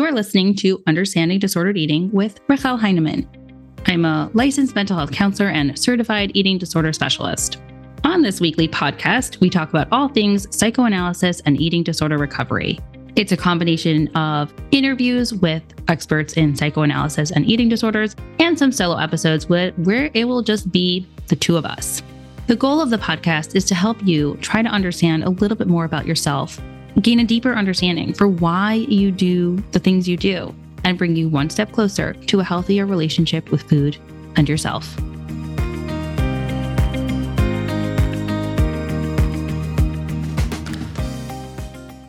You're listening to Understanding Disordered Eating with Rachelle Heinemann. I'm a licensed mental health counselor and certified eating disorder specialist. On this weekly podcast, we talk about all things psychoanalysis and eating disorder recovery. It's a combination of interviews with experts in psychoanalysis and eating disorders and some solo episodes where, where it will just be the two of us. The goal of the podcast is to help you try to understand a little bit more about yourself, gain a deeper understanding for why you do the things you do, and bring you one step closer to a healthier relationship with food and yourself.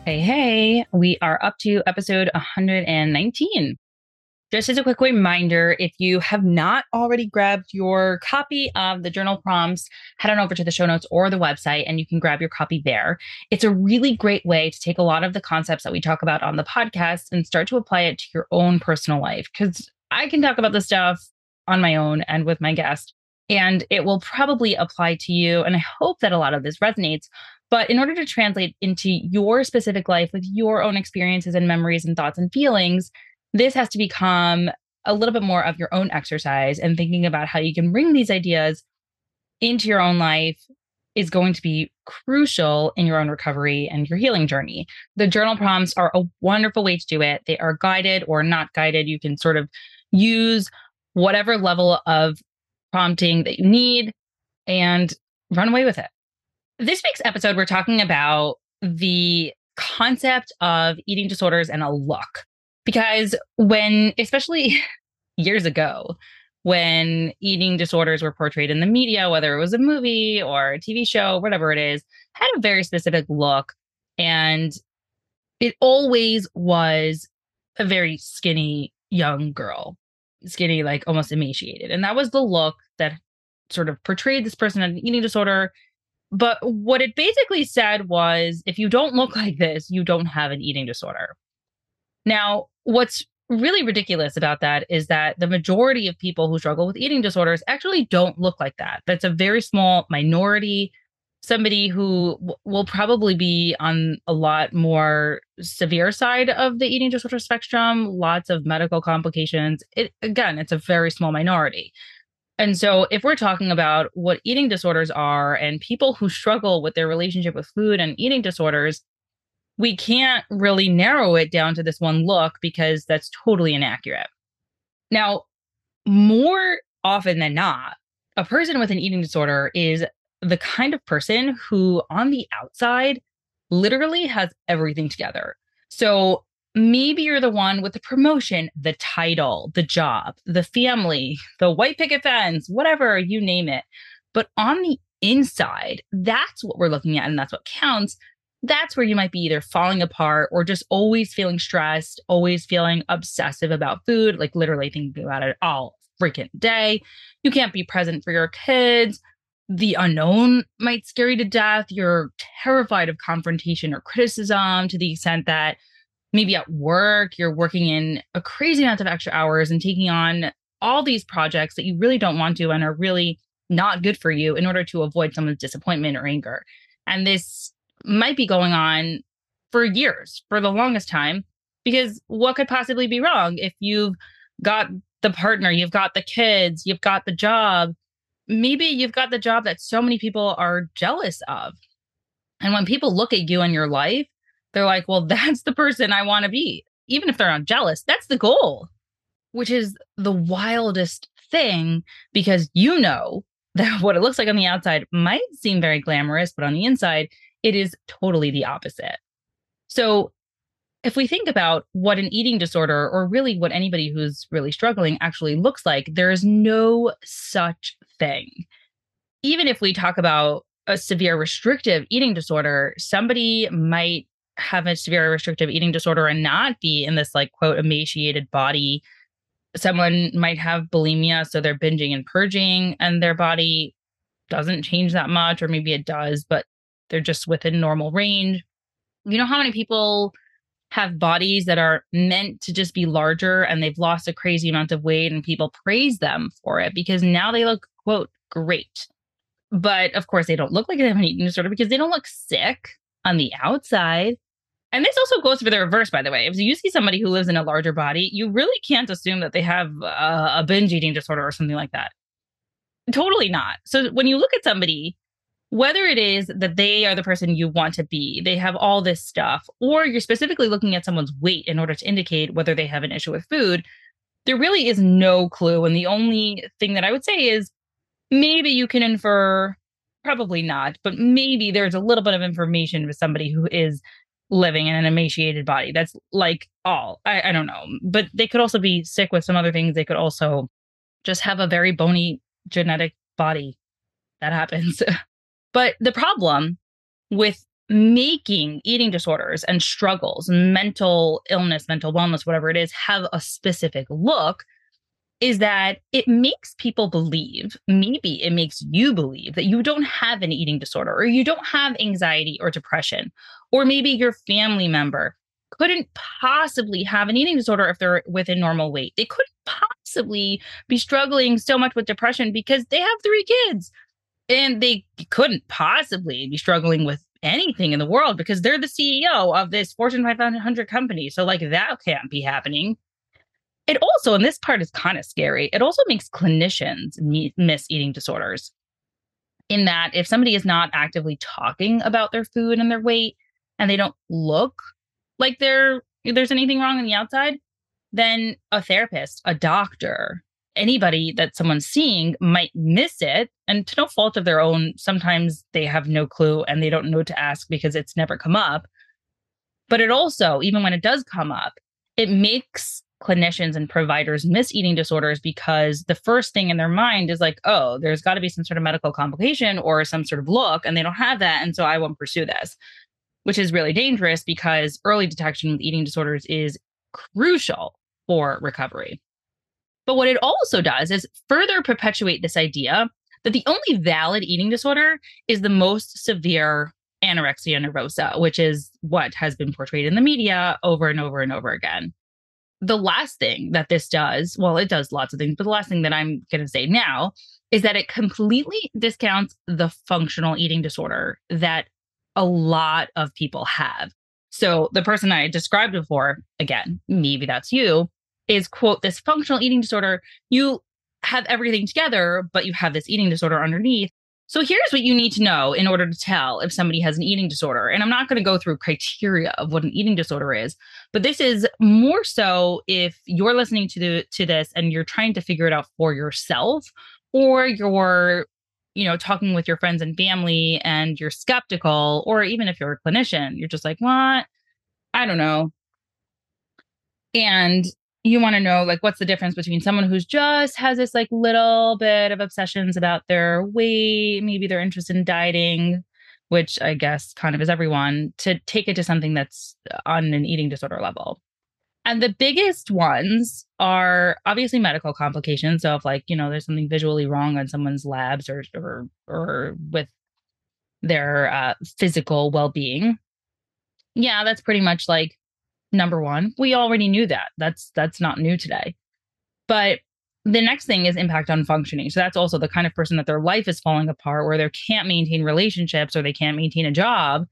Hey, hey, we are up to episode 119. Just as a quick reminder, if you have not already grabbed your copy of the journal prompts, head on over to the show notes or the website and you can grab your copy there. It's a really great way to take a lot of the concepts that we talk about on the podcast and start to apply it to your own personal life. Because I can talk about this stuff on my own and with my guest, and it will probably apply to you. And I hope that a lot of this resonates. But in order to translate into your specific life with your own experiences and memories and thoughts and feelings, this has to become a little bit more of your own exercise and thinking about how you can bring these ideas into your own life is going to be crucial in your own recovery and your healing journey. The journal prompts are a wonderful way to do it. They are guided or not guided. You can sort of use whatever level of prompting that you need and run away with it. This week's episode, we're talking about the concept of eating disorders and a look because when especially years ago when eating disorders were portrayed in the media whether it was a movie or a tv show whatever it is had a very specific look. And it always was a very skinny young girl skinny like almost emaciated. And that was the look that sort of portrayed this person had an eating disorder. But what it basically said was if you don't look like this you don't have an eating disorder. Now what's really ridiculous about that is that the majority of people who struggle with eating disorders actually don't look like that. That's a very small minority. Somebody who w- will probably be on a lot more severe side of the eating disorder spectrum, lots of medical complications. It again, it's a very small minority. And so, if we're talking about what eating disorders are and people who struggle with their relationship with food and eating disorders, we can't really narrow it down to this one look because that's totally inaccurate. Now, more often than not, a person with an eating disorder is the kind of person who, on the outside, literally has everything together. So maybe you're the one with the promotion, the title, the job, the family, the white picket fence, whatever you name it. But on the inside, that's what we're looking at and that's what counts that's where you might be either falling apart or just always feeling stressed, always feeling obsessive about food, like literally thinking about it all freaking day. You can't be present for your kids. The unknown might scare you to death. You're terrified of confrontation or criticism to the extent that maybe at work, you're working in a crazy amount of extra hours and taking on all these projects that you really don't want to and are really not good for you in order to avoid someone's disappointment or anger. And this might be going on for years, for the longest time, because what could possibly be wrong if you've got the partner, you've got the kids, you've got the job? Maybe you've got the job that so many people are jealous of. And when people look at you and your life, they're like, well, that's the person I want to be. Even if they're not jealous, that's the goal, which is the wildest thing because you know that what it looks like on the outside might seem very glamorous, but on the inside, it is totally the opposite. So, if we think about what an eating disorder, or really what anybody who's really struggling actually looks like, there is no such thing. Even if we talk about a severe restrictive eating disorder, somebody might have a severe restrictive eating disorder and not be in this like quote emaciated body. Someone might have bulimia, so they're binging and purging, and their body doesn't change that much, or maybe it does, but they're just within normal range. You know how many people have bodies that are meant to just be larger and they've lost a crazy amount of weight and people praise them for it because now they look, quote, great. But of course, they don't look like they have an eating disorder because they don't look sick on the outside. And this also goes for the reverse, by the way. If you see somebody who lives in a larger body, you really can't assume that they have a, a binge eating disorder or something like that. Totally not. So when you look at somebody, whether it is that they are the person you want to be, they have all this stuff, or you're specifically looking at someone's weight in order to indicate whether they have an issue with food, there really is no clue. And the only thing that I would say is maybe you can infer, probably not, but maybe there's a little bit of information with somebody who is living in an emaciated body. That's like all. I, I don't know. But they could also be sick with some other things. They could also just have a very bony genetic body. That happens. but the problem with making eating disorders and struggles, mental illness, mental wellness, whatever it is, have a specific look is that it makes people believe, maybe it makes you believe that you don't have an eating disorder or you don't have anxiety or depression, or maybe your family member couldn't possibly have an eating disorder if they're within normal weight. They couldn't possibly be struggling so much with depression because they have three kids. And they couldn't possibly be struggling with anything in the world because they're the CEO of this Fortune 500 company. So, like, that can't be happening. It also, and this part is kind of scary, it also makes clinicians miss eating disorders. In that, if somebody is not actively talking about their food and their weight, and they don't look like they're there's anything wrong on the outside, then a therapist, a doctor, anybody that someone's seeing might miss it. And to no fault of their own, sometimes they have no clue and they don't know to ask because it's never come up. But it also, even when it does come up, it makes clinicians and providers miss eating disorders because the first thing in their mind is like, oh, there's got to be some sort of medical complication or some sort of look, and they don't have that. And so I won't pursue this, which is really dangerous because early detection with eating disorders is crucial for recovery. But what it also does is further perpetuate this idea that the only valid eating disorder is the most severe anorexia nervosa, which is what has been portrayed in the media over and over and over again the last thing that this does, well, it does lots of things, but the last thing that I'm going to say now is that it completely discounts the functional eating disorder that a lot of people have. So the person I described before, again, maybe that's you, is quote, this functional eating disorder. You have everything together, but you have this eating disorder underneath. So here's what you need to know in order to tell if somebody has an eating disorder. And I'm not going to go through criteria of what an eating disorder is, but this is more so if you're listening to the to this and you're trying to figure it out for yourself or you're you know talking with your friends and family and you're skeptical or even if you're a clinician, you're just like, "What? I don't know." And you want to know like what's the difference between someone who's just has this like little bit of obsessions about their weight maybe their interest in dieting which i guess kind of is everyone to take it to something that's on an eating disorder level. And the biggest ones are obviously medical complications. So if like you know there's something visually wrong on someone's labs or or or with their uh, physical well-being yeah that's pretty much like number one we already knew that. That's that's not new today. But the next thing is impact on functioning. So that's also the kind of person that their life is falling apart where they can't maintain relationships or they can't maintain a job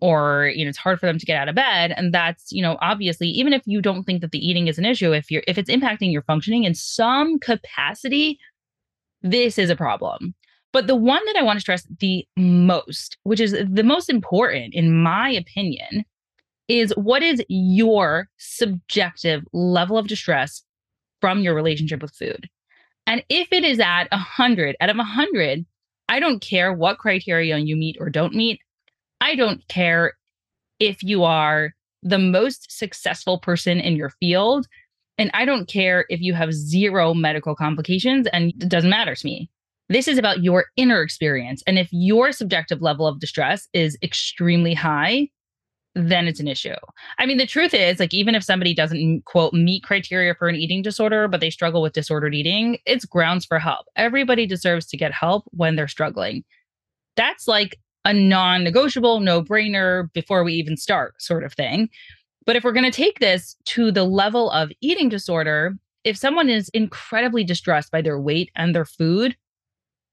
or you know it's hard for them to get out of bed. And that's you know obviously even if you don't think that the eating is an issue if you're if it's impacting your functioning in some capacity this is a problem. But the one that i want to stress the most which is the most important in my opinion is what is your subjective level of distress from your relationship with food? And if it is at 100 out of 100, I don't care what criteria you meet or don't meet. I don't care if you are the most successful person in your field. And I don't care if you have zero medical complications and it doesn't matter to me. This is about your inner experience. And if your subjective level of distress is extremely high, then it's an issue. I mean, the truth is, like, even if somebody doesn't quote meet criteria for an eating disorder, but they struggle with disordered eating, it's grounds for help. Everybody deserves to get help when they're struggling. That's like a non negotiable, no brainer before we even start sort of thing. But if we're going to take this to the level of eating disorder, if someone is incredibly distressed by their weight and their food,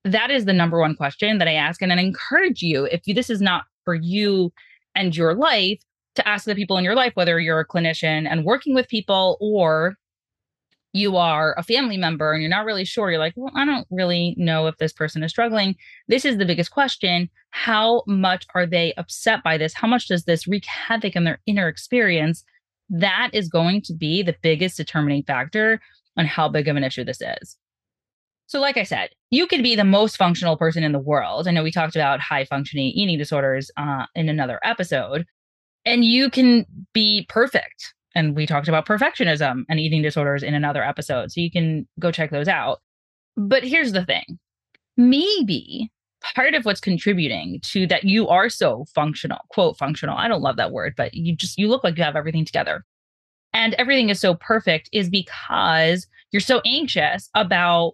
that is the number one question that I ask. And I encourage you, if you, this is not for you and your life to ask the people in your life, whether you're a clinician and working with people or you are a family member and you're not really sure, you're like, well, I don't really know if this person is struggling. This is the biggest question. How much are they upset by this? How much does this wreak havoc in their inner experience? That is going to be the biggest determining factor on how big of an issue this is. So, like I said, you could be the most functional person in the world. I know we talked about high functioning eating disorders uh, in another episode, and you can be perfect. And we talked about perfectionism and eating disorders in another episode. So you can go check those out. But here's the thing maybe part of what's contributing to that you are so functional, quote, functional. I don't love that word, but you just, you look like you have everything together. And everything is so perfect is because you're so anxious about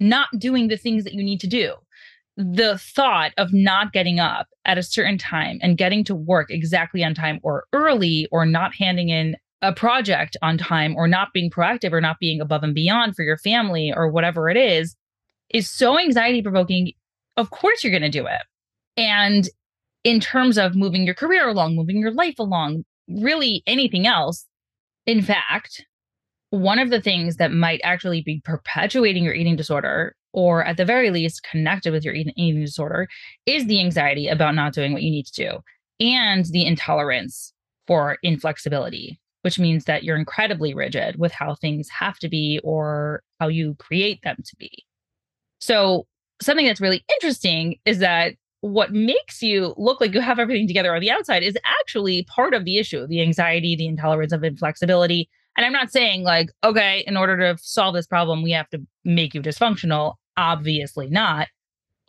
not doing the things that you need to do. The thought of not getting up at a certain time and getting to work exactly on time or early or not handing in a project on time or not being proactive or not being above and beyond for your family or whatever it is is so anxiety provoking. Of course you're going to do it. And in terms of moving your career along moving your life along really anything else in fact one of the things that might actually be perpetuating your eating disorder or at the very least connected with your eating disorder is the anxiety about not doing what you need to do and the intolerance for inflexibility which means that you're incredibly rigid with how things have to be or how you create them to be. So something that's really interesting is that what makes you look like you have everything together on the outside is actually part of the issue the anxiety the intolerance of inflexibility and I'm not saying like, okay, in order to solve this problem, we have to make you dysfunctional. Obviously not.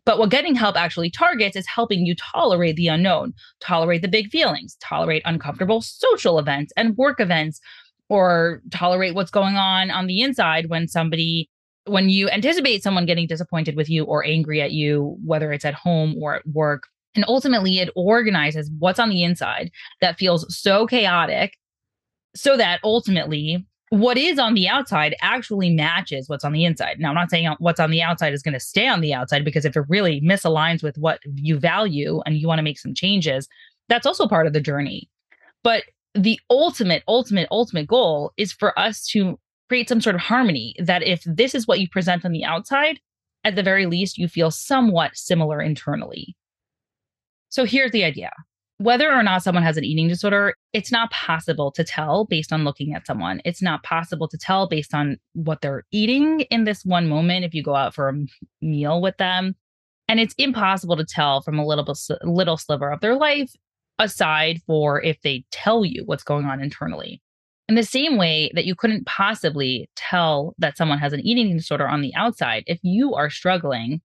But what getting help actually targets is helping you tolerate the unknown, tolerate the big feelings, tolerate uncomfortable social events and work events, or tolerate what's going on on the inside when somebody, when you anticipate someone getting disappointed with you or angry at you, whether it's at home or at work. And ultimately, it organizes what's on the inside that feels so chaotic so that ultimately what is on the outside actually matches what's on the inside. Now, I'm not saying what's on the outside is going to stay on the outside because if it really misaligns with what you value and you want to make some changes, that's also part of the journey. But the ultimate, ultimate, ultimate goal is for us to create some sort of harmony that if this is what you present on the outside, at the very least, you feel somewhat similar internally. So here's the idea whether or not someone has an eating disorder, it's not possible to tell based on looking at someone. It's not possible to tell based on what they're eating in this one moment if you go out for a meal with them. And it's impossible to tell from a little little sliver of their life aside for if they tell you what's going on internally. In the same way that you couldn't possibly tell that someone has an eating disorder on the outside if you are struggling,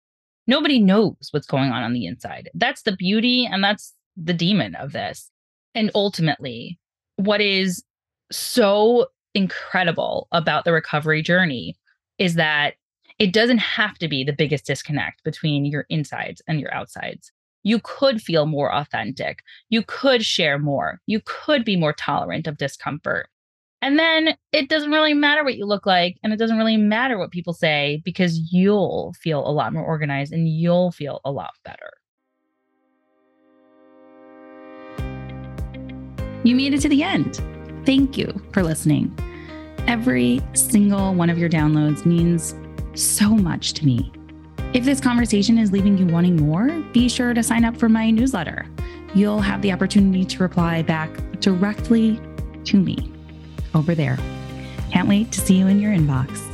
nobody knows what's going on on the inside. That's the beauty and that's the demon of this. And ultimately, what is so incredible about the recovery journey is that it doesn't have to be the biggest disconnect between your insides and your outsides. You could feel more authentic. You could share more. You could be more tolerant of discomfort. And then it doesn't really matter what you look like and it doesn't really matter what people say because you'll feel a lot more organized and you'll feel a lot better. You made it to the end. Thank you for listening. Every single one of your downloads means so much to me. If this conversation is leaving you wanting more, be sure to sign up for my newsletter. You'll have the opportunity to reply back directly to me over there. Can't wait to see you in your inbox.